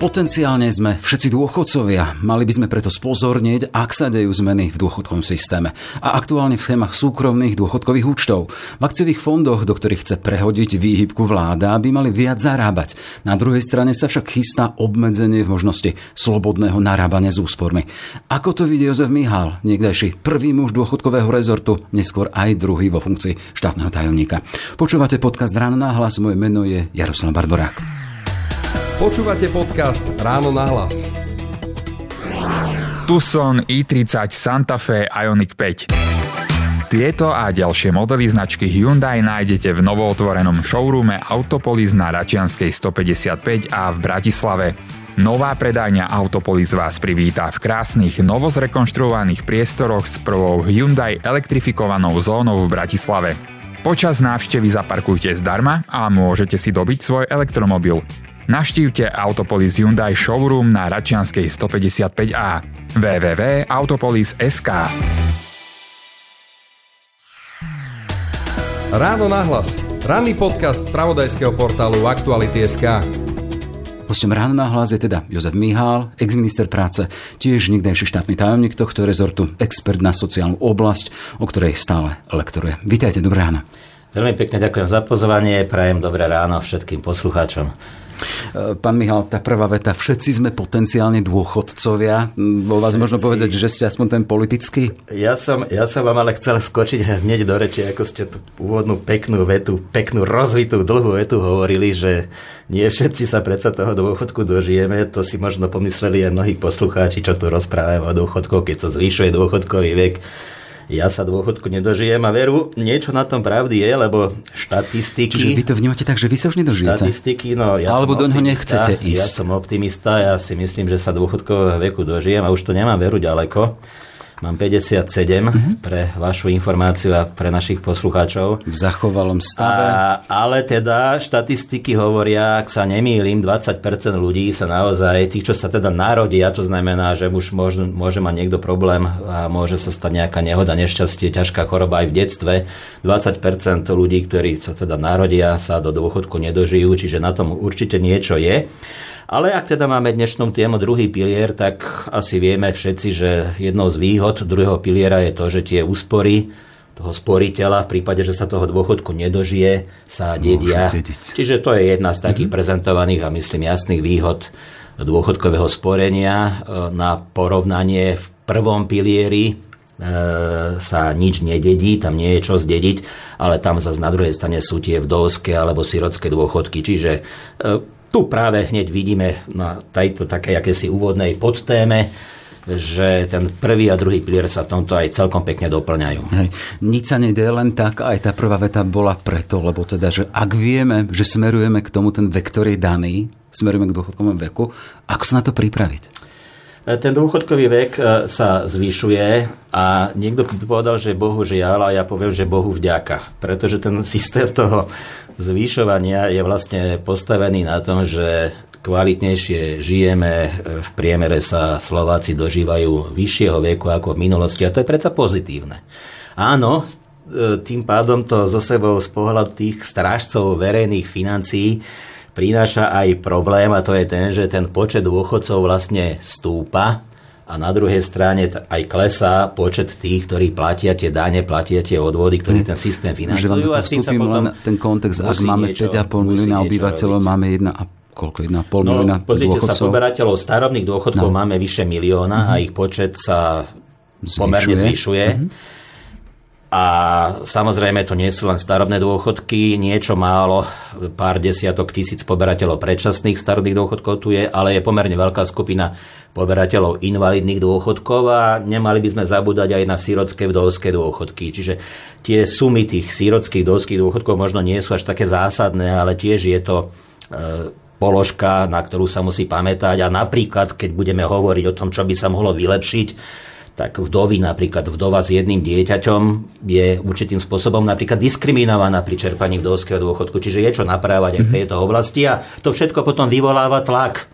Potenciálne sme všetci dôchodcovia. Mali by sme preto spozornieť, ak sa dejú zmeny v dôchodkovom systéme. A aktuálne v schémach súkromných dôchodkových účtov. V akciových fondoch, do ktorých chce prehodiť výhybku vláda, by mali viac zarábať. Na druhej strane sa však chystá obmedzenie v možnosti slobodného narábania s úspormi. Ako to vidí Jozef Mihal, niekdajší prvý muž dôchodkového rezortu, neskôr aj druhý vo funkcii štátneho tajomníka. Počúvate podcast Ráno na hlas, moje meno je Jaroslav Barborák. Počúvate podcast Ráno na hlas. Tucson i30 Santa Fe Ioniq 5. Tieto a ďalšie modely značky Hyundai nájdete v novootvorenom showroome Autopolis na Račianskej 155 a v Bratislave. Nová predajňa Autopolis vás privítá v krásnych, novozrekonštruovaných priestoroch s prvou Hyundai elektrifikovanou zónou v Bratislave. Počas návštevy zaparkujte zdarma a môžete si dobiť svoj elektromobil. Navštívte Autopolis Hyundai showroom na Račianskej 155A www.autopolis.sk Ráno nahlas. Ranný podcast z pravodajského portálu Aktuality.sk. Hostom ráno na hlas je teda Jozef Mihál, exminister práce, tiež nikdejší štátny tajomník tohto rezortu, expert na sociálnu oblasť, o ktorej stále lektoruje. Vítajte, dobré ráno. Veľmi pekne ďakujem za pozvanie, prajem dobré ráno všetkým poslucháčom. E, pán Michal, tá prvá veta, všetci sme potenciálne dôchodcovia. Vo vás všetci. možno povedať, že ste aspoň ten politický? Ja som, ja som vám ale chcel skočiť hneď do reči, ako ste tú úvodnú peknú vetu, peknú rozvitú dlhú vetu hovorili, že nie všetci sa predsa toho dôchodku dožijeme. To si možno pomysleli aj mnohí poslucháči, čo tu rozprávame o dôchodkoch, keď sa zvyšuje dôchodkový vek ja sa dôchodku nedožijem a veru, niečo na tom pravdy je, lebo štatistiky... Čiže vy to vnímate tak, že vy sa už nedožijete? Štatistiky, no ja Alebo do ňoho nechcete ísť. Ja som optimista, ja si myslím, že sa dôchodkového veku dožijem a už to nemám veru ďaleko. Mám 57 uh-huh. pre vašu informáciu a pre našich poslucháčov. V zachovalom stave. A, ale teda štatistiky hovoria, ak sa nemýlim, 20% ľudí sa naozaj, tých, čo sa teda narodia, to znamená, že už môže, môže mať niekto problém a môže sa stať nejaká nehoda, nešťastie, ťažká choroba aj v detstve. 20% ľudí, ktorí sa teda narodia, sa do dôchodku nedožijú, čiže na tom určite niečo je. Ale ak teda máme dnešnú tému druhý pilier, tak asi vieme všetci, že jednou z výhod druhého piliera je to, že tie úspory toho sporiteľa v prípade, že sa toho dôchodku nedožije, sa dedia. Čiže to je jedna z takých mm-hmm. prezentovaných a myslím jasných výhod dôchodkového sporenia e, na porovnanie v prvom pilieri e, sa nič nededí, tam nie je čo zdediť, ale tam zase na druhej strane sú tie vdovské alebo sirotské dôchodky. Čiže e, tu práve hneď vidíme na tejto takej akési úvodnej podtéme, že ten prvý a druhý pilier sa v tomto aj celkom pekne doplňajú. Hej. Nič sa nedie len tak, aj tá prvá veta bola preto, lebo teda, že ak vieme, že smerujeme k tomu, ten vektor je daný, smerujeme k dôchodkovému veku, ako sa na to pripraviť? E, ten dôchodkový vek e, sa zvyšuje a niekto by povedal, že Bohu žiaľ a ja poviem, že Bohu vďaka. Pretože ten systém toho zvyšovania je vlastne postavený na tom, že kvalitnejšie žijeme, v priemere sa Slováci dožívajú vyššieho veku ako v minulosti a to je predsa pozitívne. Áno, e, tým pádom to zo sebou z pohľadu tých strážcov verejných financií prináša aj problém a to je ten, že ten počet dôchodcov vlastne stúpa a na druhej strane aj klesá počet tých, ktorí platia tie dane, platia tie odvody, ktorí hm. ten systém financujú. A s tým sa potom len ten kontext, ak máme 5,5 milióna obyvateľov, máme 1,5 koľko, 1,5 no, milióna pozrite dôchodcov? sa poberateľov starobných dôchodkov no. máme vyše milióna uh-huh. a ich počet sa zvyšuje. pomerne zvyšuje. Uh-huh. A samozrejme to nie sú len starobné dôchodky, niečo málo, pár desiatok tisíc poberateľov predčasných starobných dôchodkov tu je, ale je pomerne veľká skupina poberateľov invalidných dôchodkov a nemali by sme zabúdať aj na sírodské vdovské dôchodky. Čiže tie sumy tých sírodských vdovských dôchodkov možno nie sú až také zásadné, ale tiež je to e, položka, na ktorú sa musí pamätať a napríklad, keď budeme hovoriť o tom, čo by sa mohlo vylepšiť, tak vdovy napríklad vdova s jedným dieťaťom je určitým spôsobom napríklad diskriminovaná pri čerpaní vdovského dôchodku, čiže je čo naprávať aj v mhm. tejto oblasti a to všetko potom vyvoláva tlak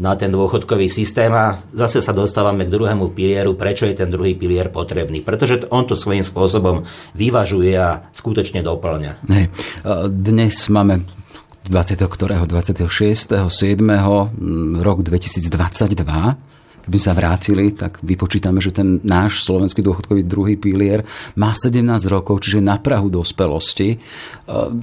na ten dôchodkový systém a zase sa dostávame k druhému pilieru, prečo je ten druhý pilier potrebný. Pretože on to svojím spôsobom vyvažuje a skutočne doplňa. Hej. Dnes máme 20. ktorého 26. 7. rok 2022 keby sa vrátili, tak vypočítame, že ten náš slovenský dôchodkový druhý pilier má 17 rokov, čiže na Prahu dospelosti,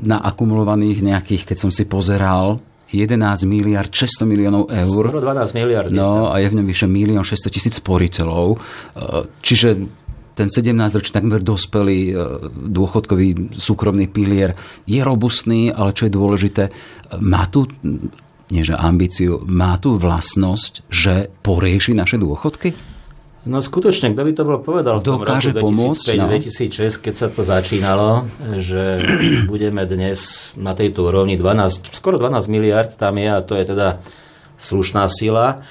na akumulovaných nejakých, keď som si pozeral, 11 miliard 600 miliónov eur. Skoro 12 miliard. No a je v ňom vyše 1 600 tisíc sporiteľov. E, čiže ten 17-ročný takmer dospelý e, dôchodkový súkromný pilier je robustný, ale čo je dôležité, má tu nie že ambíciu, má tu vlastnosť, že porieši naše dôchodky? No skutočne, kto by to bol povedal v tom Dokáže roku 2005, no. 2006, keď sa to začínalo, že budeme dnes na tejto úrovni 12, skoro 12 miliard tam je a to je teda slušná sila.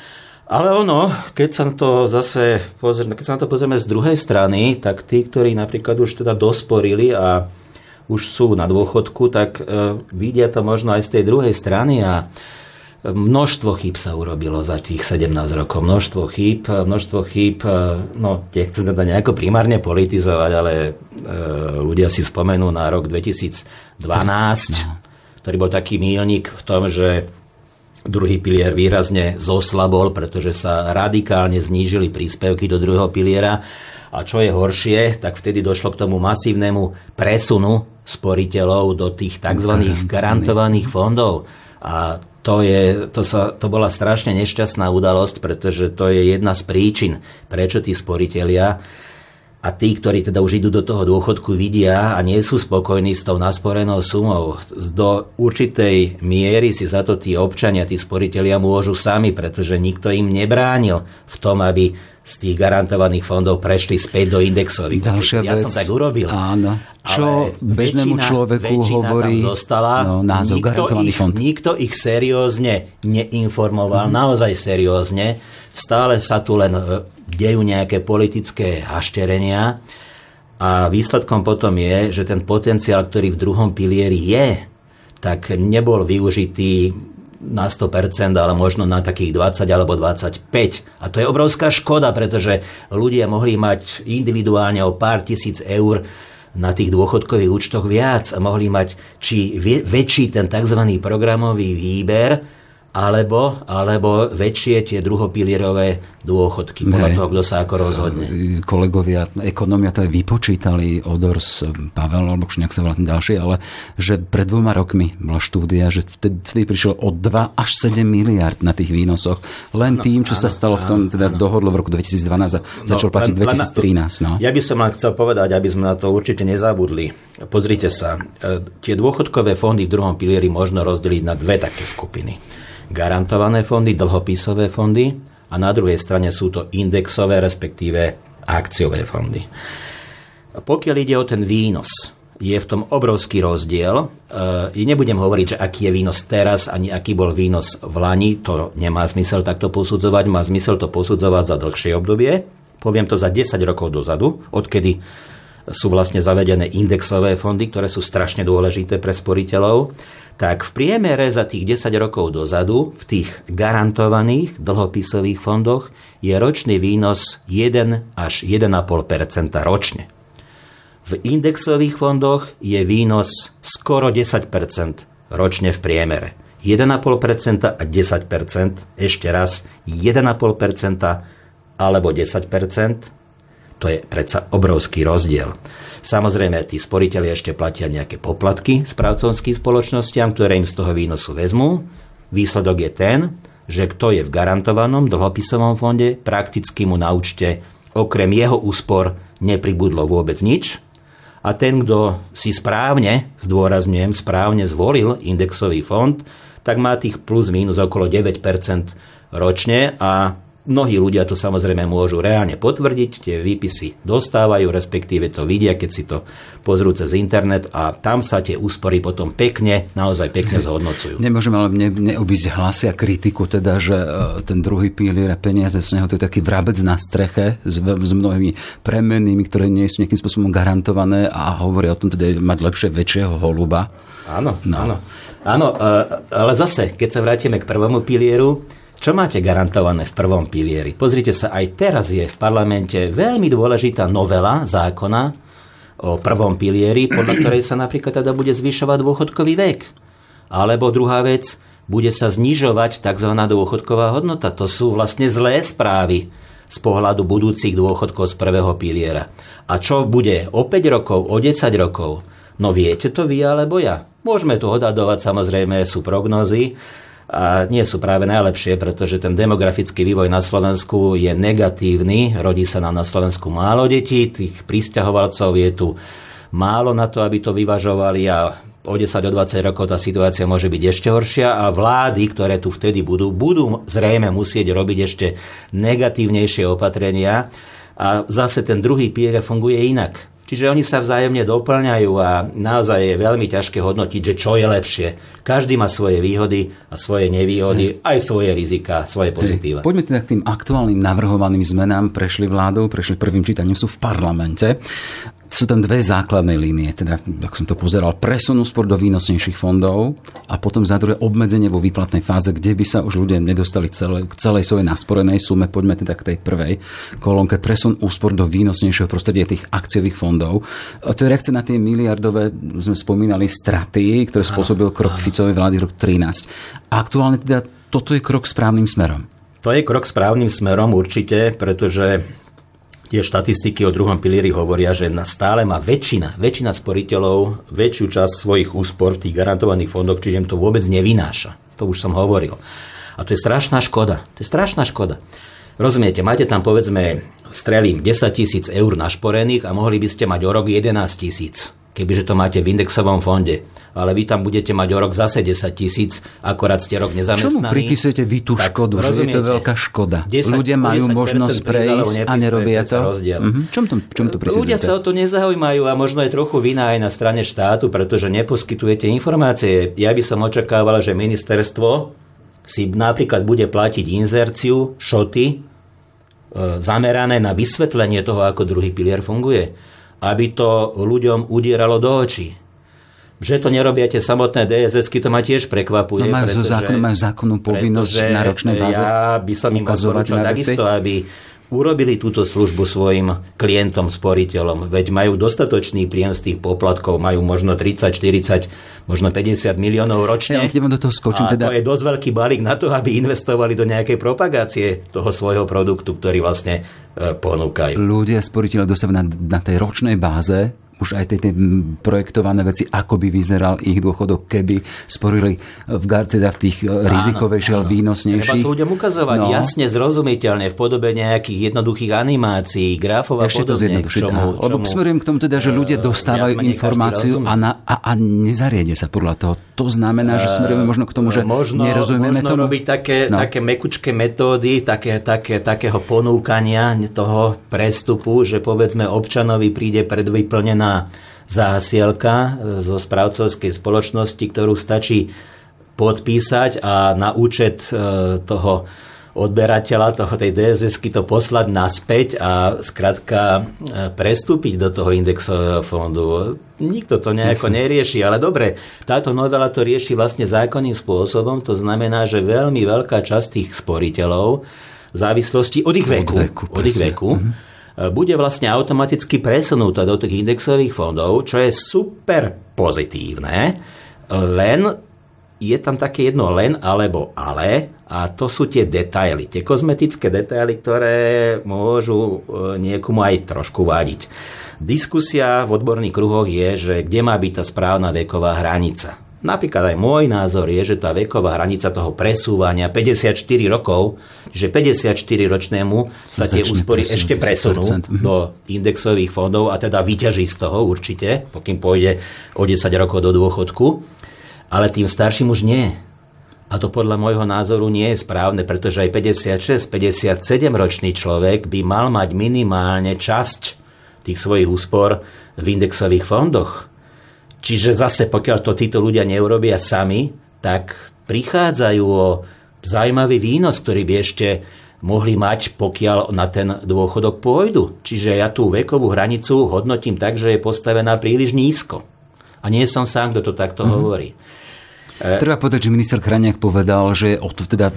Ale ono, keď sa to zase pozrieme, keď sa na to pozrieme z druhej strany, tak tí, ktorí napríklad už teda dosporili a už sú na dôchodku, tak e, vidia to možno aj z tej druhej strany a Množstvo chýb sa urobilo za tých 17 rokov. Množstvo chýb, množstvo chýb, e, no, tie chcem teda nejako primárne politizovať, ale e, ľudia si spomenú na rok 2012, ktorý bol taký mílnik v tom, že druhý pilier výrazne zoslabol, pretože sa radikálne znížili príspevky do druhého piliera. A čo je horšie, tak vtedy došlo k tomu masívnemu presunu sporiteľov do tých tzv. garantovaných fondov. A to, je, to, sa, to bola strašne nešťastná udalosť, pretože to je jedna z príčin, prečo tí sporiteľia a tí, ktorí teda už idú do toho dôchodku, vidia a nie sú spokojní s tou nasporenou sumou. Do určitej miery si za to tí občania, tí sporiteľia môžu sami, pretože nikto im nebránil v tom, aby z tých garantovaných fondov prešli späť do indexových. Ďalšia ja vec, som tak urobil. Áno. Čo bežnému väčšina, človeku väčšina hovorí zostala, no, názov nikto garantovaný ich, fond. Nikto ich seriózne neinformoval, mm-hmm. naozaj seriózne. Stále sa tu len e, dejú nejaké politické hašterenia a výsledkom potom je, že ten potenciál, ktorý v druhom pilieri je, tak nebol využitý na 100%, ale možno na takých 20 alebo 25. A to je obrovská škoda, pretože ľudia mohli mať individuálne o pár tisíc eur na tých dôchodkových účtoch viac a mohli mať či väčší ten tzv. programový výber, alebo, alebo väčšie tie druhopilierové dôchodky, podľa toho, kto sa ako rozhodne. Kolegovia, ekonomia to aj vypočítali, Odors, Pavel, alebo už nejak sa volá ďalší, ale že pred dvoma rokmi bola štúdia, že vtedy, vtedy prišlo od 2 až 7 miliard na tých výnosoch, len no, tým, čo áno, sa stalo v tom, teda áno. dohodlo v roku 2012 a no, začal platiť len, 2013. No. Ja by som vám chcel povedať, aby sme na to určite nezabudli. Pozrite sa, e, tie dôchodkové fondy v druhom pilieri možno rozdeliť na dve také skupiny garantované fondy, dlhopisové fondy a na druhej strane sú to indexové, respektíve akciové fondy. Pokiaľ ide o ten výnos, je v tom obrovský rozdiel. E, nebudem hovoriť, že aký je výnos teraz, ani aký bol výnos v Lani. To nemá zmysel takto posudzovať. Má zmysel to posudzovať za dlhšie obdobie. Poviem to za 10 rokov dozadu, odkedy sú vlastne zavedené indexové fondy, ktoré sú strašne dôležité pre sporiteľov tak v priemere za tých 10 rokov dozadu v tých garantovaných dlhopisových fondoch je ročný výnos 1 až 1,5% ročne. V indexových fondoch je výnos skoro 10% ročne v priemere. 1,5% a 10%, ešte raz 1,5% alebo 10%, to je predsa obrovský rozdiel. Samozrejme, tí sporiteľi ešte platia nejaké poplatky správcovským spoločnostiam, ktoré im z toho výnosu vezmú. Výsledok je ten, že kto je v garantovanom dlhopisovom fonde, prakticky mu na účte okrem jeho úspor nepribudlo vôbec nič. A ten, kto si správne, zdôrazňujem, správne zvolil indexový fond, tak má tých plus minus okolo 9% ročne a Mnohí ľudia to samozrejme môžu reálne potvrdiť, tie výpisy dostávajú, respektíve to vidia, keď si to pozrú cez internet a tam sa tie úspory potom pekne, naozaj pekne zhodnocujú. Nemôžeme ale ne, neobísť hlasy a kritiku, teda, že e, ten druhý pilier a peniaze z neho to je taký vrabec na streche s, s mnohými premenými, ktoré nie sú nejakým spôsobom garantované a hovoria o tom teda mať lepšie, väčšieho holuba. Áno, no. áno. Áno, e, ale zase, keď sa vrátime k prvému pilieru, Čo máte garantované v prvom pilieri? Pozrite sa, aj teraz je v parlamente veľmi dôležitá novela zákona o prvom pilieri, podľa ktorej sa napríklad teda bude zvyšovať dôchodkový vek. Alebo druhá vec, bude sa znižovať tzv. dôchodková hodnota. To sú vlastne zlé správy z pohľadu budúcich dôchodkov z prvého piliera. A čo bude o 5 rokov, o 10 rokov? No viete to vy alebo ja? Môžeme to odhadovať, samozrejme sú prognózy, a nie sú práve najlepšie, pretože ten demografický vývoj na Slovensku je negatívny. Rodí sa nám na Slovensku málo detí, tých pristahovalcov je tu málo na to, aby to vyvažovali a o 10 o 20 rokov tá situácia môže byť ešte horšia a vlády, ktoré tu vtedy budú, budú zrejme musieť robiť ešte negatívnejšie opatrenia a zase ten druhý pilier funguje inak. Čiže oni sa vzájomne doplňajú a naozaj je veľmi ťažké hodnotiť, že čo je lepšie. Každý má svoje výhody a svoje nevýhody, aj svoje rizika, svoje pozitíva. Poďme teda k tým aktuálnym navrhovaným zmenám. Prešli vládou, prešli prvým čítaním, sú v parlamente sú tam dve základné línie, teda, ak som to pozeral, presun úspor do výnosnejších fondov a potom za druhé obmedzenie vo výplatnej fáze, kde by sa už ľudia nedostali celé, k celej svojej nasporenej sume. Poďme teda k tej prvej kolónke, presun úspor do výnosnejšieho prostredia tých akciových fondov. A to je reakcia na tie miliardové, sme spomínali, straty, ktoré spôsobil krok áno. Ficovej vlády rok 13. A aktuálne teda toto je krok správnym smerom. To je krok správnym smerom určite, pretože Tie štatistiky o druhom pilieri hovoria, že na stále má väčšina, väčšina sporiteľov väčšiu časť svojich úspor v tých garantovaných fondoch, čiže im to vôbec nevynáša. To už som hovoril. A to je strašná škoda. To je strašná škoda. Rozumiete, máte tam povedzme, strelím 10 tisíc eur našporených a mohli by ste mať o rok 11 tisíc kebyže to máte v indexovom fonde. Ale vy tam budete mať o rok zase 10 tisíc, akorát ste rok nezamestnaní. Čomu pripisujete vy tú tak, škodu? Že je to veľká škoda. 10, Ľudia majú možnosť prejsť a nerobia to? Mm-hmm. Čom, to, čom to Ľudia sa o to nezaujímajú a možno je trochu vina aj na strane štátu, pretože neposkytujete informácie. Ja by som očakával, že ministerstvo si napríklad bude platiť inzerciu, šoty, e, zamerané na vysvetlenie toho, ako druhý pilier funguje aby to ľuďom udieralo do očí. Že to nerobia tie samotné dss to ma tiež prekvapuje. No majú, pretože, zákon, majú zákonnú povinnosť na ročnej báze Ja by som im odporúčal takisto, aby urobili túto službu svojim klientom, sporiteľom. Veď majú dostatočný príjem z tých poplatkov, majú možno 30, 40, možno 50 miliónov ročne. Ja, do toho skočím, a teda... to je dosť veľký balík na to, aby investovali do nejakej propagácie toho svojho produktu, ktorý vlastne e, ponúkajú. Ľudia, sporiteľe dostávajú na, na tej ročnej báze už aj tie, tie projektované veci, ako by vyzeral ich dôchodok, keby sporili v, teda v tých e, rizikovejších, ale výnosnejších. Treba to ľuďom ukazovať no. jasne, zrozumiteľne, v podobe nejakých jednoduchých animácií, grafov a Ešte podobne. to čomu, čomu, Lebo smerujem k tomu teda, že ľudia e, dostávajú informáciu a, na, a, a nezariede sa podľa toho. To znamená, že smerujeme možno k tomu, že možno, nerozumieme možno tomu. robiť také, no. také mekučké metódy, také, také, takého ponúkania toho prestupu, že povedzme občanovi príde predvyplnená zásielka zo správcovskej spoločnosti, ktorú stačí podpísať a na účet toho odberateľa toho tej dss to poslať naspäť a skrátka e, prestúpiť do toho indexového fondu. Nikto to nejako nerieši, ale dobre, táto novela to rieši vlastne zákonným spôsobom, to znamená, že veľmi veľká časť tých sporiteľov v závislosti od ich veku, od, veku, od ich veku mm-hmm bude vlastne automaticky presunutá do tých indexových fondov, čo je super pozitívne, len je tam také jedno len alebo ale a to sú tie detaily, tie kozmetické detaily, ktoré môžu e, niekomu aj trošku vádiť. Diskusia v odborných kruhoch je, že kde má byť tá správna veková hranica. Napríklad aj môj názor je, že tá veková hranica toho presúvania 54 rokov, že 54 ročnému sa tie úspory ešte presunú mhm. do indexových fondov a teda vyťaží z toho určite, pokým pôjde o 10 rokov do dôchodku, ale tým starším už nie. A to podľa môjho názoru nie je správne, pretože aj 56-57 ročný človek by mal mať minimálne časť tých svojich úspor v indexových fondoch. Čiže zase, pokiaľ to títo ľudia neurobia sami, tak prichádzajú o zaujímavý výnos, ktorý by ešte mohli mať, pokiaľ na ten dôchodok pôjdu. Čiže ja tú vekovú hranicu hodnotím tak, že je postavená príliš nízko. A nie som sám, kto to takto mm-hmm. hovorí. E... Treba povedať, že minister Kraniak povedal, že od, teda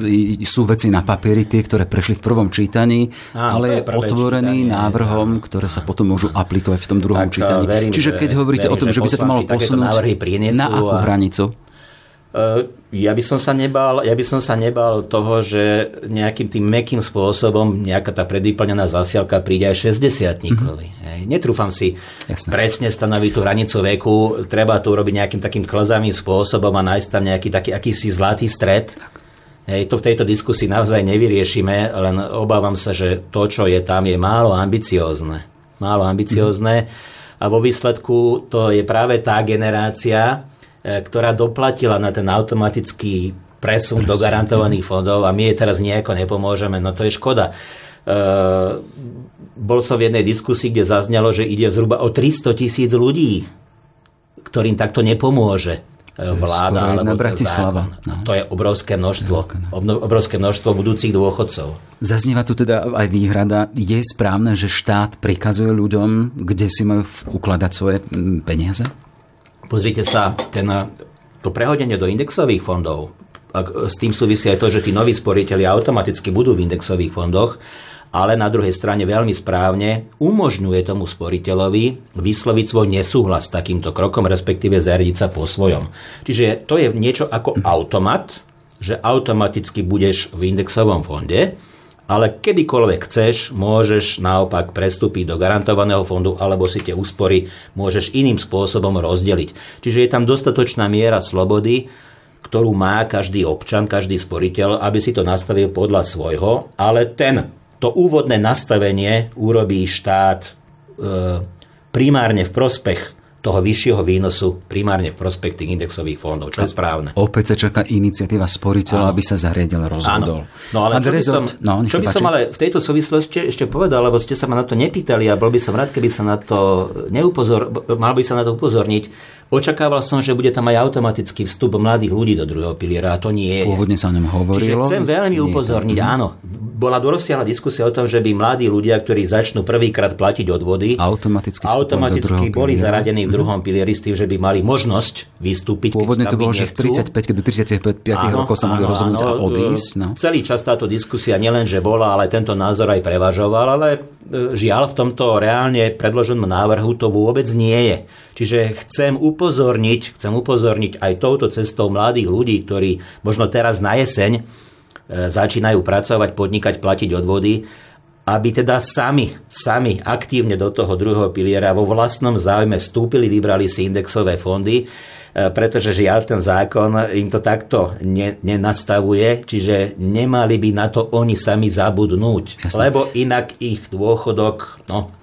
sú veci na papieri tie, ktoré prešli v prvom čítaní, Á, ale je otvorený čítanie, návrhom, ktoré sa potom môžu aplikovať v tom druhom tak, čítaní. Verím, Čiže keď hovoríte verím, o tom, že, že by sa to malo posunúť na akú hranicu? Uh, ja by som sa nebal, ja by som sa nebal toho, že nejakým tým mekým spôsobom nejaká tá predýplnená zasielka príde aj 60 mm-hmm. Netrúfam si Jasne. presne stanoviť tú hranicu veku, treba to urobiť nejakým takým klzavým spôsobom a nájsť tam nejaký taký akýsi zlatý stred. Hej, to v tejto diskusii naozaj nevyriešime, len obávam sa, že to, čo je tam, je málo ambiciózne. Málo ambiciózne. Mm-hmm. A vo výsledku to je práve tá generácia, ktorá doplatila na ten automatický presun Presne. do garantovaných fondov a my jej teraz nejako nepomôžeme, no to je škoda. Uh, bol som v jednej diskusii, kde zaznelo, že ide zhruba o 300 tisíc ľudí, ktorým takto nepomôže e, vláda alebo Bratislava. No. To je obrovské množstvo. No. Obrovské množstvo budúcich dôchodcov. Zaznieva tu teda aj výhrada. Je správne, že štát prikazuje ľuďom, kde si majú ukladať svoje peniaze? Pozrite sa, ten, to prehodenie do indexových fondov, s tým súvisí aj to, že tí noví sporiteľi automaticky budú v indexových fondoch, ale na druhej strane veľmi správne umožňuje tomu sporiteľovi vysloviť svoj nesúhlas s takýmto krokom, respektíve zariadiť sa po svojom. Čiže to je niečo ako automat, že automaticky budeš v indexovom fonde, ale kedykoľvek chceš, môžeš naopak prestúpiť do garantovaného fondu alebo si tie úspory môžeš iným spôsobom rozdeliť. Čiže je tam dostatočná miera slobody, ktorú má každý občan, každý sporiteľ, aby si to nastavil podľa svojho, ale ten, to úvodné nastavenie urobí štát e, primárne v prospech toho vyššieho výnosu primárne v prospekt tých indexových fondov, čo je správne. Opäť sa čaká iniciatíva sporiteľa, aby sa zariadil rozhodol. Áno. No ale čo by som, no, čo by som ale v tejto súvislosti ešte povedal, lebo ste sa ma na to nepýtali a bol by som rád, keby sa na to neupozor, mal by sa na to upozorniť, Očakával som, že bude tam aj automatický vstup mladých ľudí do druhého piliera a to nie je. Pôvodne sa o ňom hovorilo. Čiže chcem veľmi upozorniť, áno, bola dorosiahla diskusia o tom, že by mladí ľudia, ktorí začnú prvýkrát platiť odvody, automaticky, automaticky boli piliera. zaradení v druhom pilieri s tým, že by mali možnosť vystúpiť. Pôvodne to bolo, že v 35 do 35 áno, rokov sa mohli rozhodnúť a odísť. No. Celý čas táto diskusia nielen, že bola, ale tento názor aj prevažoval, ale e, žiaľ v tomto reálne predloženom návrhu to vôbec nie je. Čiže chcem upozorniť, chcem upozorniť aj touto cestou mladých ľudí, ktorí možno teraz na jeseň e, začínajú pracovať, podnikať, platiť odvody, aby teda sami, sami aktívne do toho druhého piliera vo vlastnom záujme vstúpili, vybrali si indexové fondy, e, pretože žiaľ ten zákon im to takto ne, nenastavuje, čiže nemali by na to oni sami zabudnúť, Jasne. lebo inak ich dôchodok, no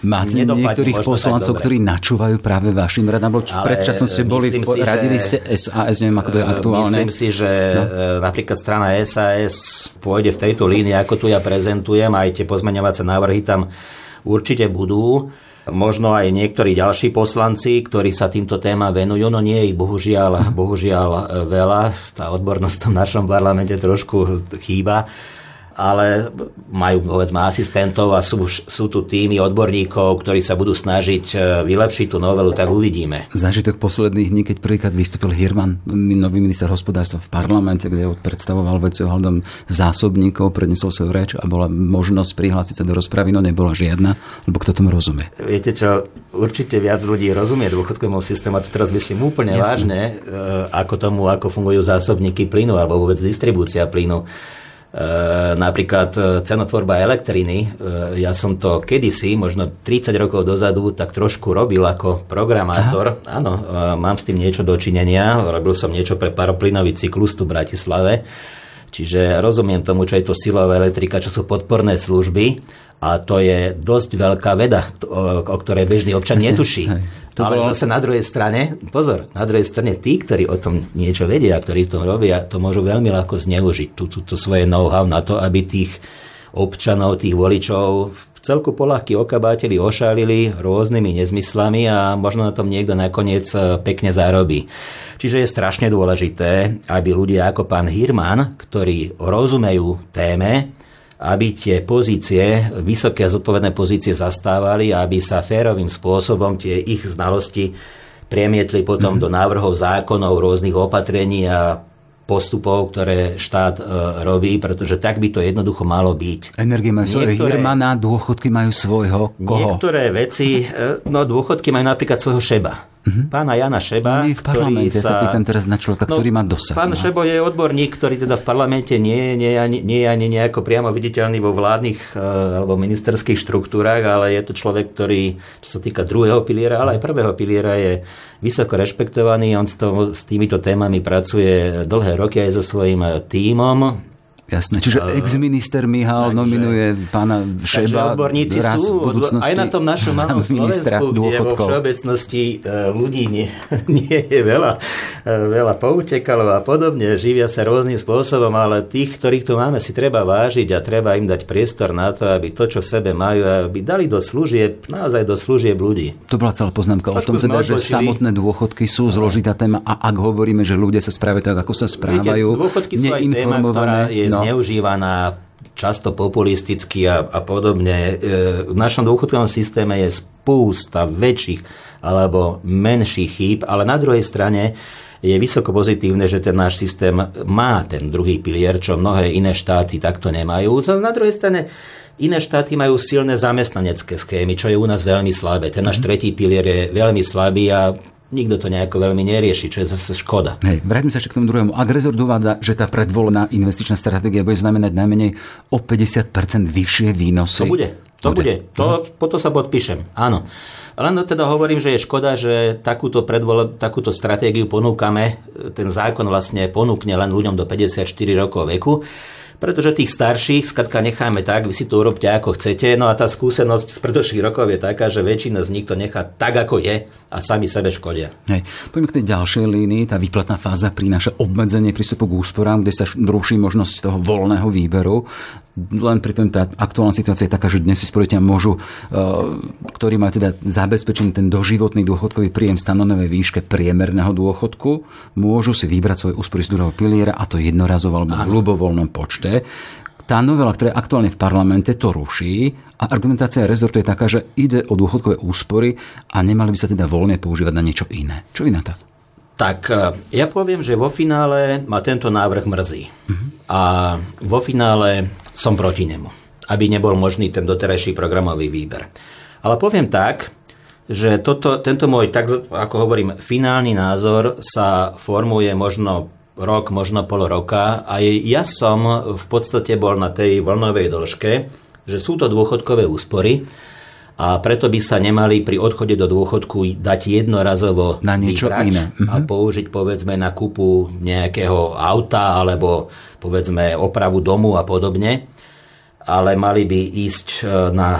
Máte niektorých poslancov, ktorí načúvajú práve vašim radám? Predčasom ste boli, si, radili ste SAS, neviem, ako to je e, aktuálne. Myslím si, že no. E, napríklad strana SAS pôjde v tejto línii, ako tu ja prezentujem, aj tie pozmeňovacie návrhy tam určite budú. Možno aj niektorí ďalší poslanci, ktorí sa týmto téma venujú, no nie je ich bohužiaľ, bohužiaľ veľa. Tá odbornosť v našom parlamente trošku chýba ale majú povedzme asistentov a sú, sú tu týmy odborníkov, ktorí sa budú snažiť e, vylepšiť tú novelu, tak uvidíme. Zážitok posledných dní, keď prvýkrát vystúpil Hirman, nový minister hospodárstva v parlamente, kde predstavoval veci ohľadom zásobníkov, prednesol svoju reč a bola možnosť prihlásiť sa do rozpravy, no nebola žiadna, lebo kto tomu rozumie. Viete čo, určite viac ľudí rozumie dôchodkovému systému a to teraz myslím úplne Jasne. vážne, e, ako tomu, ako fungujú zásobníky plynu alebo vôbec distribúcia plynu. E, napríklad e, cenotvorba elektriny, e, ja som to kedysi, možno 30 rokov dozadu, tak trošku robil ako programátor. Aha. Áno, mám s tým niečo dočinenia, robil som niečo pre paroplynový cyklus tu v Bratislave. Čiže rozumiem tomu, čo je to silová elektrika, čo sú podporné služby a to je dosť veľká veda, o, o ktorej bežný občan Jasne, netuší. Hej. To Ale bolo... zase na druhej strane, pozor, na druhej strane tí, ktorí o tom niečo vedia, ktorí v tom robia, to môžu veľmi ľahko zneužiť, túto tú, tú svoje know-how na to, aby tých občanov, tých voličov v celku polahky okabátili, ošálili rôznymi nezmyslami a možno na tom niekto nakoniec e, pekne zarobí. Čiže je strašne dôležité, aby ľudia ako pán Hirman, ktorí rozumejú téme, aby tie pozície, vysoké a zodpovedné pozície zastávali a aby sa férovým spôsobom tie ich znalosti premietli potom mm-hmm. do návrhov zákonov rôznych opatrení a postupov, ktoré štát e, robí, pretože tak by to jednoducho malo byť. Energie majú svojho Hirmana, dôchodky majú svojho koho? Niektoré veci, e, no dôchodky majú napríklad svojho Šeba. Uh-huh. Pána Jana Šeba, no, v parlamente, sa... sa pýtam teraz na človeka, no, ktorý má dosah. Pán no. Šebo je odborník, ktorý teda v parlamente nie, nie, nie, nie je ani nejako priamo viditeľný vo vládnych uh, alebo ministerských štruktúrach, ale je to človek, ktorý, čo sa týka druhého piliera, ale aj prvého piliera, je vysoko rešpektovaný. On s, to, s týmito témami pracuje dlhé roky aj so svojím tímom. Jasné, čiže ex-minister Mihal takže, nominuje pána Šeba odborníci raz sú, v budúcnosti aj na tom našom malom Slovensku, kde vo všeobecnosti e, ľudí nie, nie je veľa, e, veľa poutekalo a podobne, živia sa rôznym spôsobom, ale tých, ktorých tu máme, si treba vážiť a treba im dať priestor na to, aby to, čo v sebe majú, aby dali do služieb, naozaj do služieb ľudí. To bola celá poznámka o tom teda, že samotné dôchodky sú zložitá téma a ak hovoríme, že ľudia sa správajú tak, ako sa správajú, Viete, dôchodky sú aj téma, ktorá je no zneužívaná často populisticky a, a podobne. E, v našom dôchodkovom systéme je spústa väčších alebo menších chýb, ale na druhej strane je vysoko pozitívne, že ten náš systém má ten druhý pilier, čo mnohé iné štáty takto nemajú. Na druhej strane iné štáty majú silné zamestnanecké schémy, čo je u nás veľmi slabé. Ten náš mm-hmm. tretí pilier je veľmi slabý a nikto to nejako veľmi nerieši, čo je zase škoda. Hej, vráťme sa ešte k tomu druhému. Ak rezort uvádza, že tá predvolená investičná stratégia bude znamenať najmenej o 50% vyššie výnosy. To bude. To bude. bude. To, uh-huh. potom sa podpíšem. Áno. Len teda hovorím, že je škoda, že takúto, predvole, takúto stratégiu ponúkame. Ten zákon vlastne ponúkne len ľuďom do 54 rokov veku pretože tých starších skladka necháme tak, vy si to urobte ako chcete, no a tá skúsenosť z predošlých rokov je taká, že väčšina z nich to nechá tak, ako je a sami sebe škodia. Hej. Poďme k tej ďalšej línii. Tá výplatná fáza prináša obmedzenie prístupu k úsporám, kde sa ruší možnosť toho voľného výberu len pripomínam, tá aktuálna situácia je taká, že dnes si sporiteľ môžu, e, ktorí majú teda zabezpečený ten doživotný dôchodkový príjem stanovenej výške priemerného dôchodku, môžu si vybrať svoj úspory z druhého piliera a to jednorazovo alebo v ľubovoľnom počte tá novela, ktorá je aktuálne v parlamente, to ruší a argumentácia rezortu je taká, že ide o dôchodkové úspory a nemali by sa teda voľne používať na niečo iné. Čo iná tá? Tak e, ja poviem, že vo finále ma tento návrh mrzí. Uh-huh. A vo finále som proti nemu, aby nebol možný ten doterajší programový výber. Ale poviem tak, že toto, tento môj, tak ako hovorím, finálny názor sa formuje možno rok, možno pol roka a ja som v podstate bol na tej vlnovej dĺžke, že sú to dôchodkové úspory, a preto by sa nemali pri odchode do dôchodku dať jednorazovo na niečo iné. a mhm. použiť povedzme na kúpu nejakého auta alebo povedzme opravu domu a podobne, ale mali by ísť e, na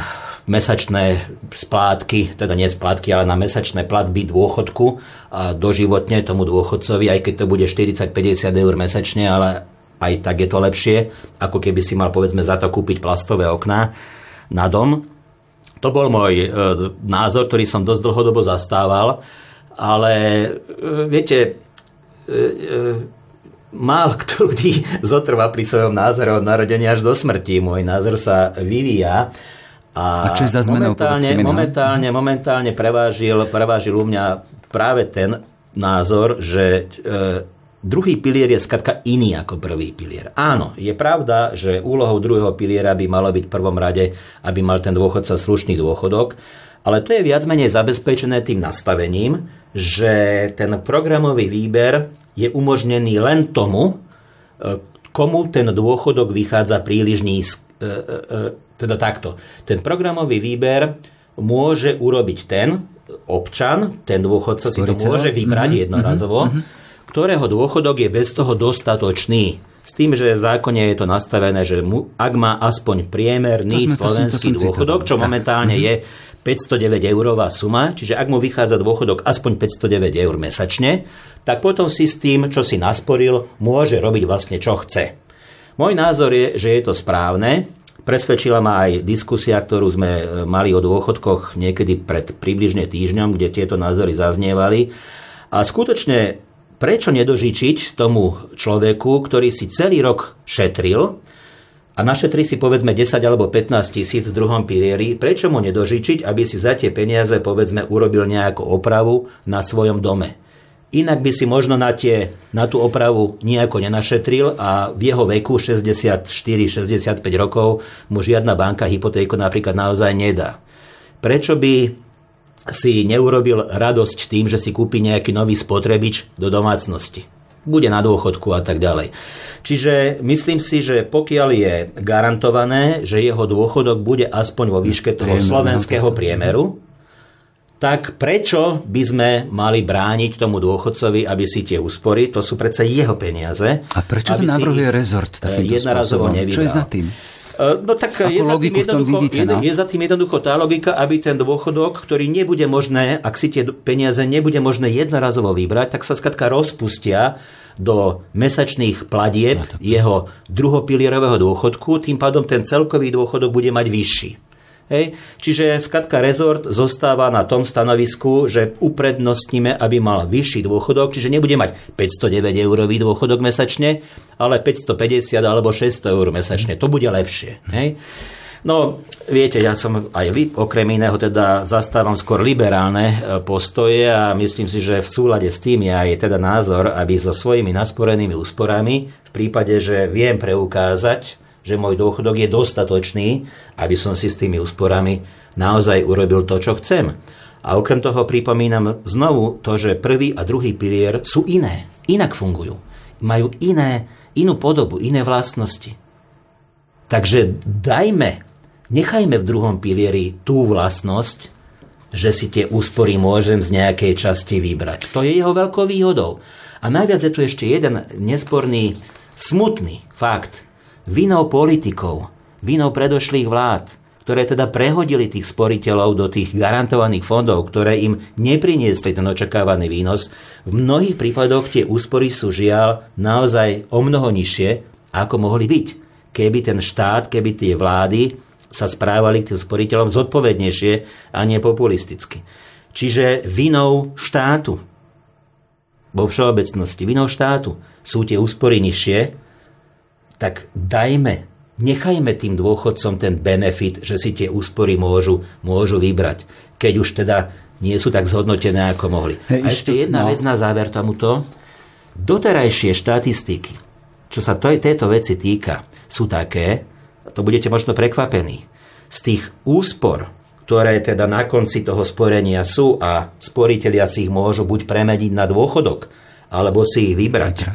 mesačné splátky, teda nie splátky, ale na mesačné platby dôchodku a doživotne tomu dôchodcovi, aj keď to bude 40-50 eur mesačne, ale aj tak je to lepšie, ako keby si mal povedzme za to kúpiť plastové okná na dom to bol môj e, názor, ktorý som dosť dlhodobo zastával, ale e, viete, e, málo kto ľudí zotrvá pri svojom názore od narodenia až do smrti. Môj názor sa vyvíja. A, a čo za zmenou, momentálne, momentálne, momentálne prevážil, prevážil u mňa práve ten názor, že e, Druhý pilier je skatka iný ako prvý pilier. Áno, je pravda, že úlohou druhého piliera by malo byť v prvom rade, aby mal ten dôchodca slušný dôchodok, ale to je viac menej zabezpečené tým nastavením, že ten programový výber je umožnený len tomu, e, komu ten dôchodok vychádza príliš nízk. E, e, teda takto. Ten programový výber môže urobiť ten občan, ten dôchodca si to môže vybrať mm-hmm, jednorazovo, mm-hmm ktorého dôchodok je bez toho dostatočný. S tým, že v zákone je to nastavené, že mu, ak má aspoň priemerný to slovenský to dôchodok, čo momentálne mhm. je 509 eurová suma, čiže ak mu vychádza dôchodok aspoň 509 eur mesačne, tak potom si s tým, čo si nasporil, môže robiť vlastne čo chce. Môj názor je, že je to správne. Presvedčila ma aj diskusia, ktorú sme e, mali o dôchodkoch niekedy pred približne týždňom, kde tieto názory zaznievali. A skutočne prečo nedožičiť tomu človeku, ktorý si celý rok šetril a našetrí si povedzme 10 alebo 15 tisíc v druhom pilieri, prečo mu nedožičiť, aby si za tie peniaze povedzme urobil nejakú opravu na svojom dome. Inak by si možno na, tie, na tú opravu nejako nenašetril a v jeho veku 64-65 rokov mu žiadna banka hypotéku napríklad naozaj nedá. Prečo by si neurobil radosť tým, že si kúpi nejaký nový spotrebič do domácnosti? Bude na dôchodku a tak ďalej. Čiže myslím si, že pokiaľ je garantované, že jeho dôchodok bude aspoň vo výške toho slovenského priemeru, tak prečo by sme mali brániť tomu dôchodcovi, aby si tie úspory, to sú predsa jeho peniaze. A prečo to navrhuje rezort takýmto jednorazovo spôsobom? Čo je za tým? E, no tak je za, tým vidíte, no? je za tým jednoducho tá logika, aby ten dôchodok, ktorý nebude možné, ak si tie peniaze nebude možné jednorazovo vybrať, tak sa skratka rozpustia do mesačných platieb jeho druhopilierového dôchodku, tým pádom ten celkový dôchodok bude mať vyšší. Hej. Čiže skatka rezort zostáva na tom stanovisku, že uprednostníme, aby mal vyšší dôchodok, čiže nebude mať 509 eurový dôchodok mesačne, ale 550 alebo 600 eur mesačne. To bude lepšie. Hej. No, viete, ja som aj okrem iného teda zastávam skôr liberálne e, postoje a myslím si, že v súlade s tým je aj teda názor, aby so svojimi nasporenými úsporami, v prípade, že viem preukázať, že môj dôchodok je dostatočný, aby som si s tými úsporami naozaj urobil to, čo chcem. A okrem toho pripomínam znovu to, že prvý a druhý pilier sú iné, inak fungujú. Majú iné, inú podobu, iné vlastnosti. Takže dajme, nechajme v druhom pilieri tú vlastnosť, že si tie úspory môžem z nejakej časti vybrať. To je jeho veľkou výhodou. A najviac je tu ešte jeden nesporný, smutný fakt, vinou politikov, vinou predošlých vlád, ktoré teda prehodili tých sporiteľov do tých garantovaných fondov, ktoré im nepriniesli ten očakávaný výnos, v mnohých prípadoch tie úspory sú žiaľ naozaj o mnoho nižšie, ako mohli byť. Keby ten štát, keby tie vlády sa správali k tým sporiteľom zodpovednejšie a nie populisticky. Čiže vinou štátu, vo všeobecnosti, vinou štátu sú tie úspory nižšie, tak dajme, nechajme tým dôchodcom ten benefit, že si tie úspory môžu, môžu vybrať, keď už teda nie sú tak zhodnotené, ako mohli. Hej, A ešte jedna no. vec na záver tomuto. Doterajšie štatistiky, čo sa to, tejto veci týka, sú také, to budete možno prekvapení, z tých úspor, ktoré teda na konci toho sporenia sú a sporiteľia si ich môžu buď premeniť na dôchodok, alebo si ich vybrať.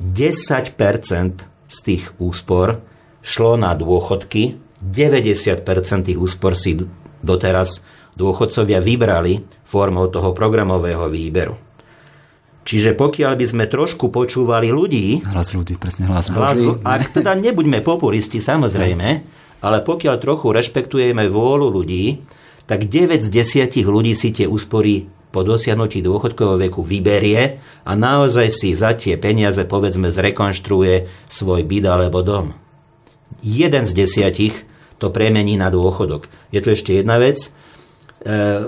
10% z tých úspor šlo na dôchodky. 90% tých úspor si doteraz dôchodcovia vybrali formou toho programového výberu. Čiže pokiaľ by sme trošku počúvali ľudí... Hlas ľudí, presne hlas Boží. Ak teda nebuďme populisti, samozrejme, ale pokiaľ trochu rešpektujeme vôľu ľudí, tak 9 z 10 ľudí si tie úspory po dosiahnutí dôchodkového veku vyberie a naozaj si za tie peniaze povedzme zrekonštruuje svoj byt alebo dom. Jeden z desiatich to premení na dôchodok. Je tu ešte jedna vec. E,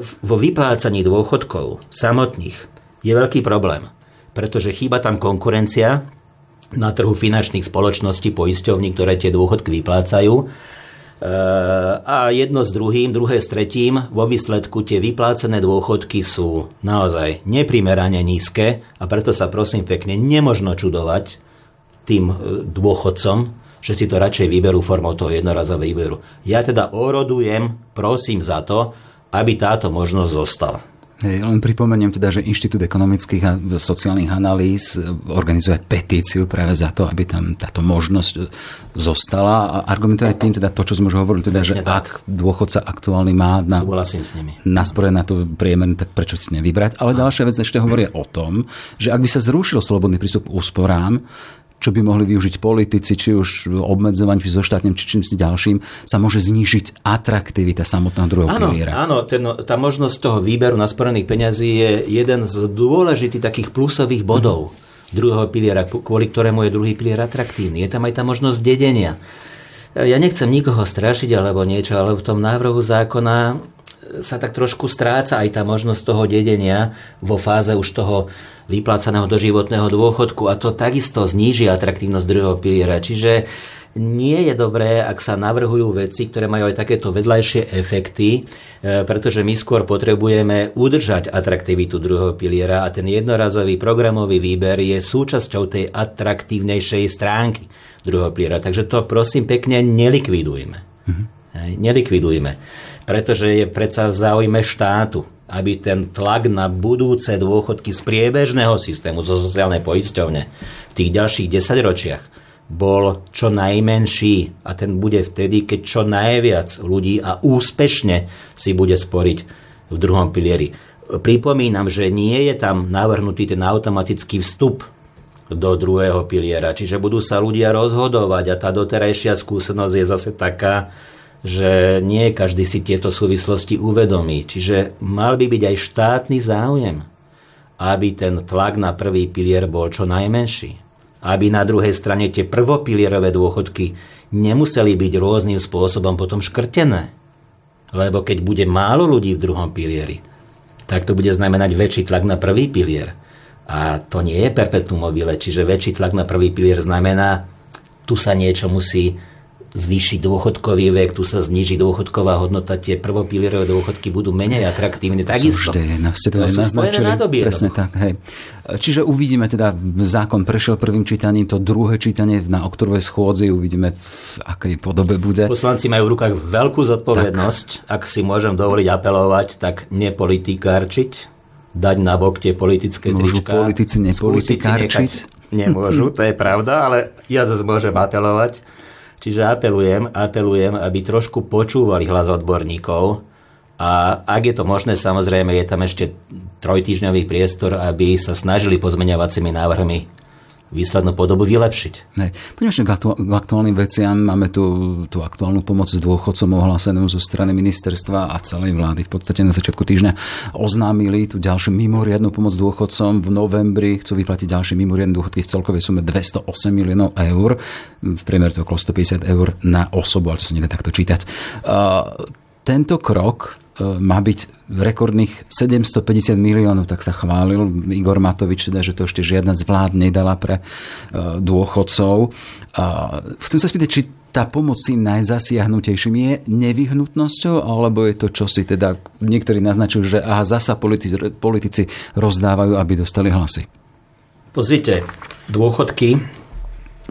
vo vyplácaní dôchodkov samotných je veľký problém, pretože chýba tam konkurencia na trhu finančných spoločností, poisťovní, ktoré tie dôchodky vyplácajú a jedno s druhým, druhé s tretím, vo výsledku tie vyplácené dôchodky sú naozaj neprimerane nízke a preto sa prosím pekne nemožno čudovať tým e, dôchodcom, že si to radšej vyberú formou toho jednorazového výberu. Ja teda orodujem, prosím za to, aby táto možnosť zostala. Hej, len pripomeniem teda, že Inštitút ekonomických a sociálnych analýz organizuje petíciu práve za to, aby tam táto možnosť zostala a argumentuje tým teda to, čo sme už hovorili, teda, že ak dôchodca aktuálny má na, s nimi. naspore na to priemer, tak prečo si nevybrať. Ale ďalšia vec ešte hovorí o tom, že ak by sa zrušil slobodný prístup k úsporám, čo by mohli využiť politici, či už obmedzovaním so štátnym, či čím si ďalším, sa môže znížiť atraktivita samotného druhého áno, piliera. Áno, ten, tá možnosť toho výberu nasporených peňazí je jeden z dôležitých takých plusových bodov mm. druhého piliera, kvôli ktorému je druhý pilier atraktívny. Je tam aj tá možnosť dedenia. Ja nechcem nikoho strašiť alebo niečo, ale v tom návrhu zákona sa tak trošku stráca aj tá možnosť toho dedenia vo fáze už toho vyplácaného doživotného dôchodku a to takisto zníži atraktívnosť druhého piliera. Čiže nie je dobré, ak sa navrhujú veci, ktoré majú aj takéto vedľajšie efekty, e, pretože my skôr potrebujeme udržať atraktivitu druhého piliera a ten jednorazový programový výber je súčasťou tej atraktívnejšej stránky druhého piliera. Takže to prosím pekne nelikvidujme. Mm-hmm. Nelikvidujme. Pretože je predsa v záujme štátu, aby ten tlak na budúce dôchodky z priebežného systému, zo sociálnej poisťovne v tých ďalších desaťročiach bol čo najmenší a ten bude vtedy, keď čo najviac ľudí a úspešne si bude sporiť v druhom pilieri. Pripomínam, že nie je tam navrhnutý ten automatický vstup do druhého piliera, čiže budú sa ľudia rozhodovať a tá doterajšia skúsenosť je zase taká, že nie každý si tieto súvislosti uvedomí. Čiže mal by byť aj štátny záujem, aby ten tlak na prvý pilier bol čo najmenší aby na druhej strane tie prvopilierové dôchodky nemuseli byť rôznym spôsobom potom škrtené. Lebo keď bude málo ľudí v druhom pilieri, tak to bude znamenať väčší tlak na prvý pilier. A to nie je perpetuum mobile, čiže väčší tlak na prvý pilier znamená, tu sa niečo musí zvýšiť dôchodkový vek, tu sa zniží dôchodková hodnota, tie prvopilierové dôchodky budú menej atraktívne. Takisto. Vždy, no, ste to, to naznačili. Presne tak, hej. Čiže uvidíme teda, zákon prešiel prvým čítaním, to druhé čítanie na oktorovej schôdzi uvidíme v akej podobe bude. Poslanci majú v rukách veľkú zodpovednosť. Tak. Ak si môžem dovoliť apelovať, tak nepolitikárčiť, dať na bok tie politické Môžu trička. politici nepolitikárčiť? Nemôžu, to je pravda, ale ja zase môžem apelovať Čiže apelujem, apelujem, aby trošku počúvali hlas odborníkov. A ak je to možné, samozrejme, je tam ešte trojtýždňový priestor, aby sa snažili pozmeňovacími návrhmi výslednú podobu vylepšiť. Nej. Poďme k, aktu- k aktuálnym veciam. Máme tu tú aktuálnu pomoc dôchodcom ohlásenú zo strany ministerstva a celej vlády. V podstate na začiatku týždňa oznámili tú ďalšiu mimoriadnu pomoc dôchodcom. V novembri chcú vyplatiť ďalšie mimoriadne dôchodky v celkovej sume 208 miliónov eur. V priemer to okolo 150 eur na osobu, ale to sa nedá takto čítať. Uh, tento krok má byť rekordných 750 miliónov, tak sa chválil Igor Matovič, teda, že to ešte žiadna z vlád nedala pre e, dôchodcov. Chcem sa spýtať, či tá pomoc tým najzasiahnutejším je nevyhnutnosťou, alebo je to čosi, teda niektorí naznačujú, že aha, zasa politici, politici rozdávajú, aby dostali hlasy. Pozrite, dôchodky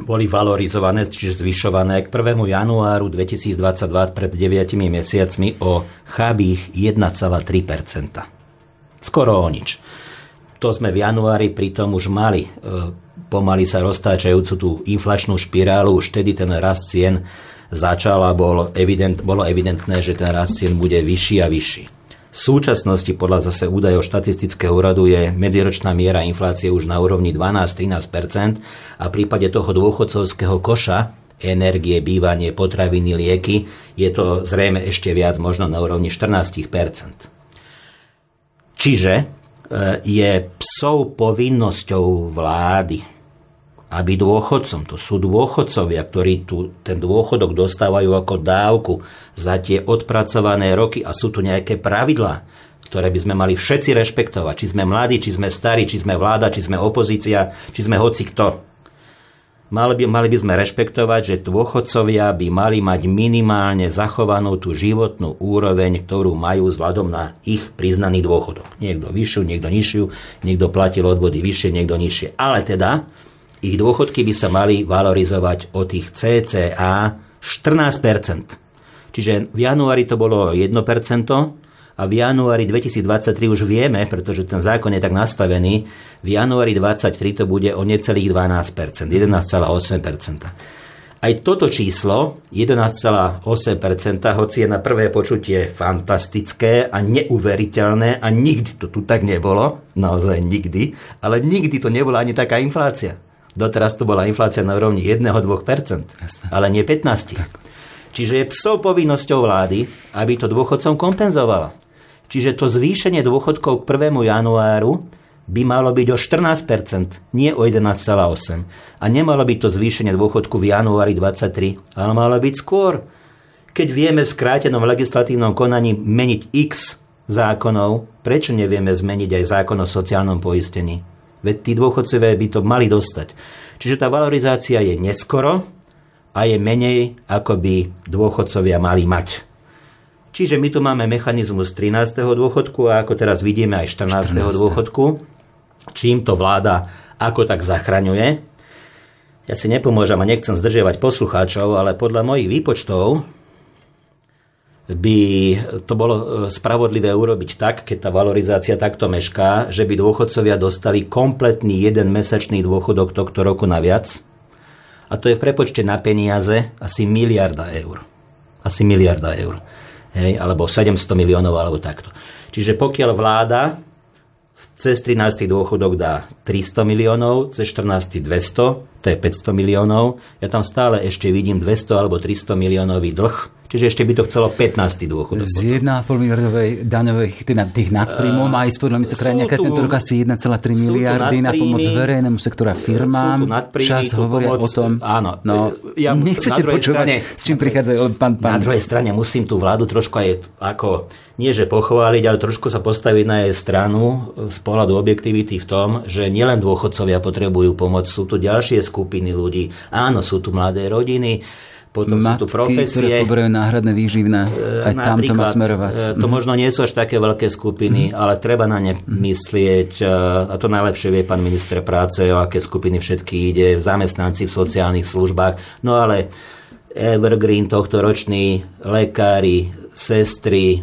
boli valorizované, čiže zvyšované k 1. januáru 2022 pred 9 mesiacmi o chabých 1,3% Skoro o nič. To sme v januári pritom už mali e, pomaly sa roztáčajúcu tú inflačnú špirálu, už tedy ten rast cien začal a bol evident, bolo evidentné, že ten rast cien bude vyšší a vyšší. V súčasnosti podľa zase údajov štatistického úradu je medziročná miera inflácie už na úrovni 12-13 a v prípade toho dôchodcovského koša energie, bývanie, potraviny, lieky, je to zrejme ešte viac, možno na úrovni 14 Čiže e, je psov povinnosťou vlády aby dôchodcom, to sú dôchodcovia, ktorí tu ten dôchodok dostávajú ako dávku za tie odpracované roky a sú tu nejaké pravidlá, ktoré by sme mali všetci rešpektovať. Či sme mladí, či sme starí, či sme vláda, či sme opozícia, či sme hoci kto. Mali by, mali by sme rešpektovať, že dôchodcovia by mali mať minimálne zachovanú tú životnú úroveň, ktorú majú vzhľadom na ich priznaný dôchodok. Niekto vyššiu, niekto nižšiu, niekto platil odvody vyššie, niekto nižšie. Ale teda ich dôchodky by sa mali valorizovať o tých CCA 14%. Čiže v januári to bolo 1% a v januári 2023 už vieme, pretože ten zákon je tak nastavený, v januári 2023 to bude o necelých 12%, 11,8%. Aj toto číslo, 11,8%, hoci je na prvé počutie fantastické a neuveriteľné a nikdy to tu tak nebolo, naozaj nikdy, ale nikdy to nebola ani taká inflácia. Doteraz to bola inflácia na úrovni 1-2%, ale nie 15%. Tak. Čiže je psov povinnosťou vlády, aby to dôchodcom kompenzovala. Čiže to zvýšenie dôchodkov k 1. januáru by malo byť o 14%, nie o 11,8%. A nemalo byť to zvýšenie dôchodku v januári 23, ale malo byť skôr. Keď vieme v skrátenom legislatívnom konaní meniť x zákonov, prečo nevieme zmeniť aj zákon o sociálnom poistení? Veď tí dôchodcovia by to mali dostať. Čiže tá valorizácia je neskoro a je menej, ako by dôchodcovia mali mať. Čiže my tu máme mechanizmus 13. dôchodku a ako teraz vidíme aj 14. 14. dôchodku, čím to vláda ako tak zachraňuje. Ja si nepomôžem a nechcem zdržiavať poslucháčov, ale podľa mojich výpočtov by to bolo e, spravodlivé urobiť tak, keď tá valorizácia takto mešká, že by dôchodcovia dostali kompletný jeden mesačný dôchodok tohto roku naviac. A to je v prepočte na peniaze asi miliarda eur. Asi miliarda eur. Hej, alebo 700 miliónov, alebo takto. Čiže pokiaľ vláda cez 13. dôchodok dá 300 miliónov, cez 14. 200, to je 500 miliónov. Ja tam stále ešte vidím 200 alebo 300 miliónový dlh Čiže ešte by to chcelo 15. dôchodok. Z 1,5 miliardovej daňových teda tých nadprímov má ísť podľa mi sa nejaká tento rok asi 1,3 miliardy na pomoc verejnému sektora firmám. Čas hovoria pomoc, o tom. Áno. No, ja, nechcete počúvať, strane, s čím prichádzajú pán, pán. Na druhej strane musím tú vládu trošku aj ako, nie že pochváliť, ale trošku sa postaviť na jej stranu z pohľadu objektivity v tom, že nielen dôchodcovia potrebujú pomoc, sú tu ďalšie skupiny ľudí. Áno, sú tu mladé rodiny, potom Matky, sú tu profesie. ktoré poberajú náhradné výživné, aj tam to má smerovať. E, to mm. možno nie sú až také veľké skupiny, mm. ale treba na ne mm. myslieť. E, a to najlepšie vie pán minister práce, o aké skupiny všetky ide, zamestnanci v sociálnych službách. No ale Evergreen tohto ročný, lekári, sestry, e,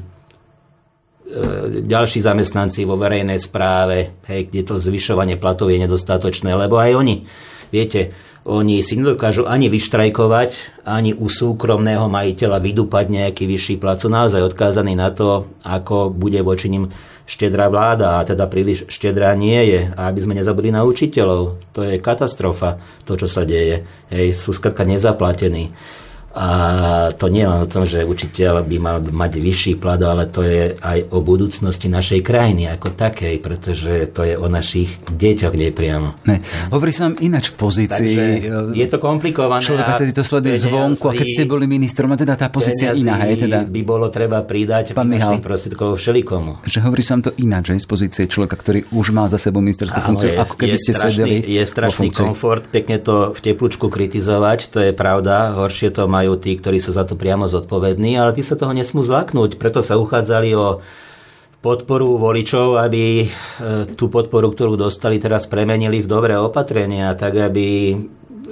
ďalší zamestnanci vo verejnej správe, hej, kde to zvyšovanie platov je nedostatočné, lebo aj oni, viete, oni si nedokážu ani vyštrajkovať, ani u súkromného majiteľa vydupať nejaký vyšší plat. Sú naozaj odkázaní na to, ako bude voči nim štedrá vláda a teda príliš štedrá nie je. A aby sme nezabudli na učiteľov, to je katastrofa, to, čo sa deje. Hej, sú skladka nezaplatení. A to nie len o tom, že učiteľ by mal mať vyšší plat, ale to je aj o budúcnosti našej krajiny ako takej, pretože to je o našich deťoch nepriamo. Ne. Hovorí sa vám ináč v pozícii. Takže je to komplikované. Človek tedy to sleduje zvonku a keď ste boli ministrom, a teda tá pozícia iná. Hej, teda... by bolo treba pridať Pán Michal, prostriedkov všelikomu. Že hovorí sa vám to ináč, že z pozície človeka, ktorý už má za sebou ministerskú funkciu, je, ako keby je ste strašný, sedeli Je strašný komfort, pekne to v teplúčku kritizovať, to je pravda. Horšie to majú majú tí, ktorí sú za to priamo zodpovední, ale tí sa toho nesmú zlaknúť. Preto sa uchádzali o podporu voličov, aby e, tú podporu, ktorú dostali, teraz premenili v dobré opatrenia, tak aby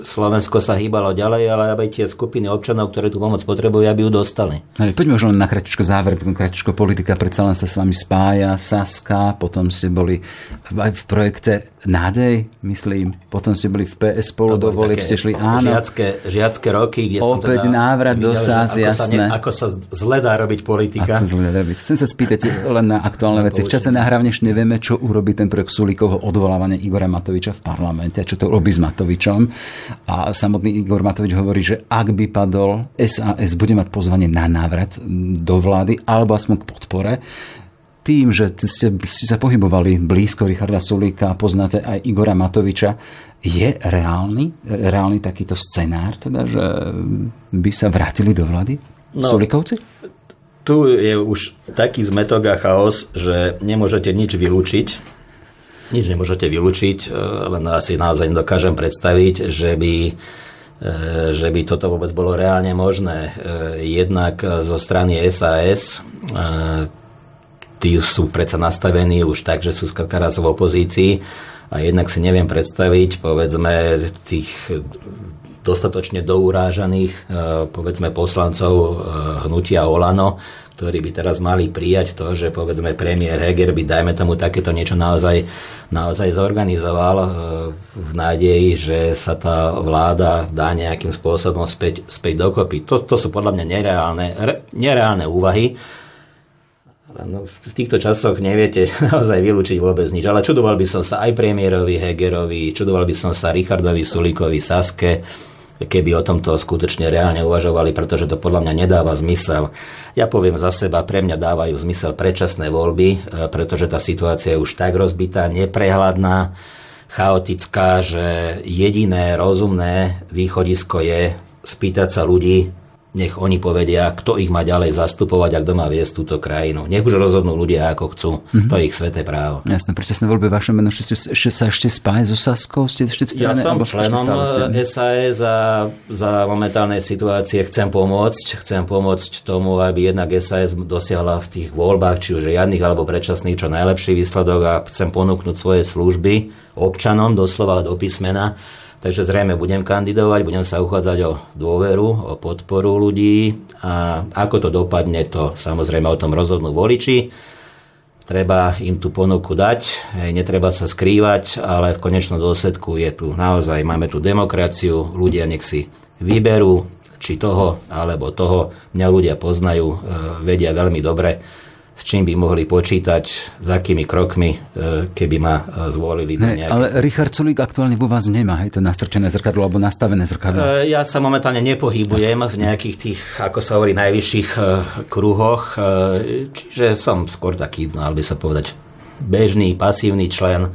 Slovensko sa hýbalo ďalej, ale aby tie skupiny občanov, ktoré tú pomoc potrebujú, aby ju dostali. No, poďme už len na kratičko záver, kratičko politika predsa len sa s vami spája, Saska, potom ste boli aj v projekte Nádej, myslím, potom ste boli v PS spolu do volieb, ste šli áno. Žiacké, žiacké roky, kde Opäť som teda návrat do SAS, ako jasné. Sa ne, ako sa zle dá robiť politika. Ako sa zle dá robiť. Chcem sa spýtať len na aktuálne veci. V čase nahrávne nevieme, čo urobí ten projekt Sulíkovho odvolávania Igora Matoviča v parlamente, čo to robí s Matovičom. A samotný Igor Matovič hovorí, že ak by padol, SAS bude mať pozvanie na návrat do vlády alebo aspoň k podpore tým, že ste, ste sa pohybovali blízko Richarda Sulíka, poznáte aj Igora Matoviča, je reálny, reálny takýto scenár, teda, že by sa vrátili do vlády no, Sulíkovci? Tu je už taký zmetok a chaos, že nemôžete nič vylúčiť nič nemôžete vylúčiť, e, len asi naozaj dokážem predstaviť, že by e, že by toto vôbec bolo reálne možné. E, jednak zo strany SAS, tí sú predsa nastavení už tak, že sú skrátka raz v opozícii a jednak si neviem predstaviť, povedzme, tých dostatočne dourážaných, povedzme, poslancov hnutia Olano, ktorí by teraz mali prijať to, že povedzme premiér Heger by dajme tomu takéto niečo naozaj, naozaj zorganizoval e, v nádeji, že sa tá vláda dá nejakým spôsobom späť, späť dokopy. To, to sú podľa mňa nereálne, re, nereálne úvahy. No, v týchto časoch neviete naozaj vylúčiť vôbec nič. Ale čudoval by som sa aj premiérovi Hegerovi, čudoval by som sa Richardovi Sulíkovi, Saske, keby o tomto skutočne reálne uvažovali, pretože to podľa mňa nedáva zmysel. Ja poviem za seba, pre mňa dávajú zmysel predčasné voľby, e, pretože tá situácia je už tak rozbitá, neprehľadná, chaotická, že jediné rozumné východisko je spýtať sa ľudí, nech oni povedia, kto ich má ďalej zastupovať a kto má viesť túto krajinu. Nech už rozhodnú ľudia, ako chcú. Mm-hmm. To je ich sveté právo. Jasné, predčasné voľby vaše meno ešte, ešte sa ešte spáje so Saskou? Ste ešte v strane? Ja som členom SAS a za momentálnej situácie chcem pomôcť. Chcem pomôcť tomu, aby jednak SAS dosiahla v tých voľbách, či už riadnych alebo predčasných, čo najlepší výsledok a chcem ponúknuť svoje služby občanom, doslova do písmena Takže zrejme budem kandidovať, budem sa uchádzať o dôveru, o podporu ľudí a ako to dopadne, to samozrejme o tom rozhodnú voliči. Treba im tú ponuku dať, netreba sa skrývať, ale v konečnom dôsledku je tu naozaj, máme tu demokraciu, ľudia nech si vyberú, či toho alebo toho. Mňa ľudia poznajú, e, vedia veľmi dobre, s čím by mohli počítať, s akými krokmi, e, keby ma e, zvolili. Ne, nejaké... Ale Richard Sulík aktuálne vo vás nemá, hej, to nastrčené zrkadlo alebo nastavené zrkadlo. E, ja sa momentálne nepohybujem v nejakých tých, ako sa hovorí, najvyšších kruhoch, čiže som skôr taký, no, by sa povedať, bežný, pasívny člen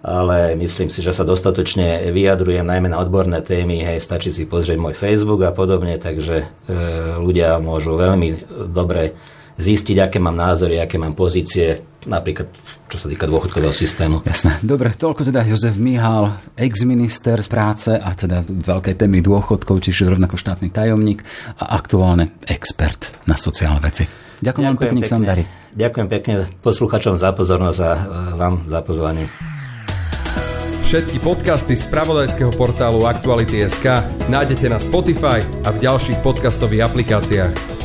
ale myslím si, že sa dostatočne vyjadrujem najmä na odborné témy, hej, stačí si pozrieť môj Facebook a podobne, takže e, ľudia môžu veľmi dobre zistiť, aké mám názory, aké mám pozície, napríklad čo sa týka dôchodkového systému. Jasné. Dobre, toľko teda Jozef Mihal, ex-minister z práce a teda veľké témy dôchodkov, čiže rovnako štátny tajomník a aktuálne expert na sociálne veci. Ďakujem, vám pekne, pekne. Ďakujem pekne posluchačom za pozornosť a e, vám za pozvanie. Všetky podcasty z pravodajského portálu Aktuality.sk nájdete na Spotify a v ďalších podcastových aplikáciách.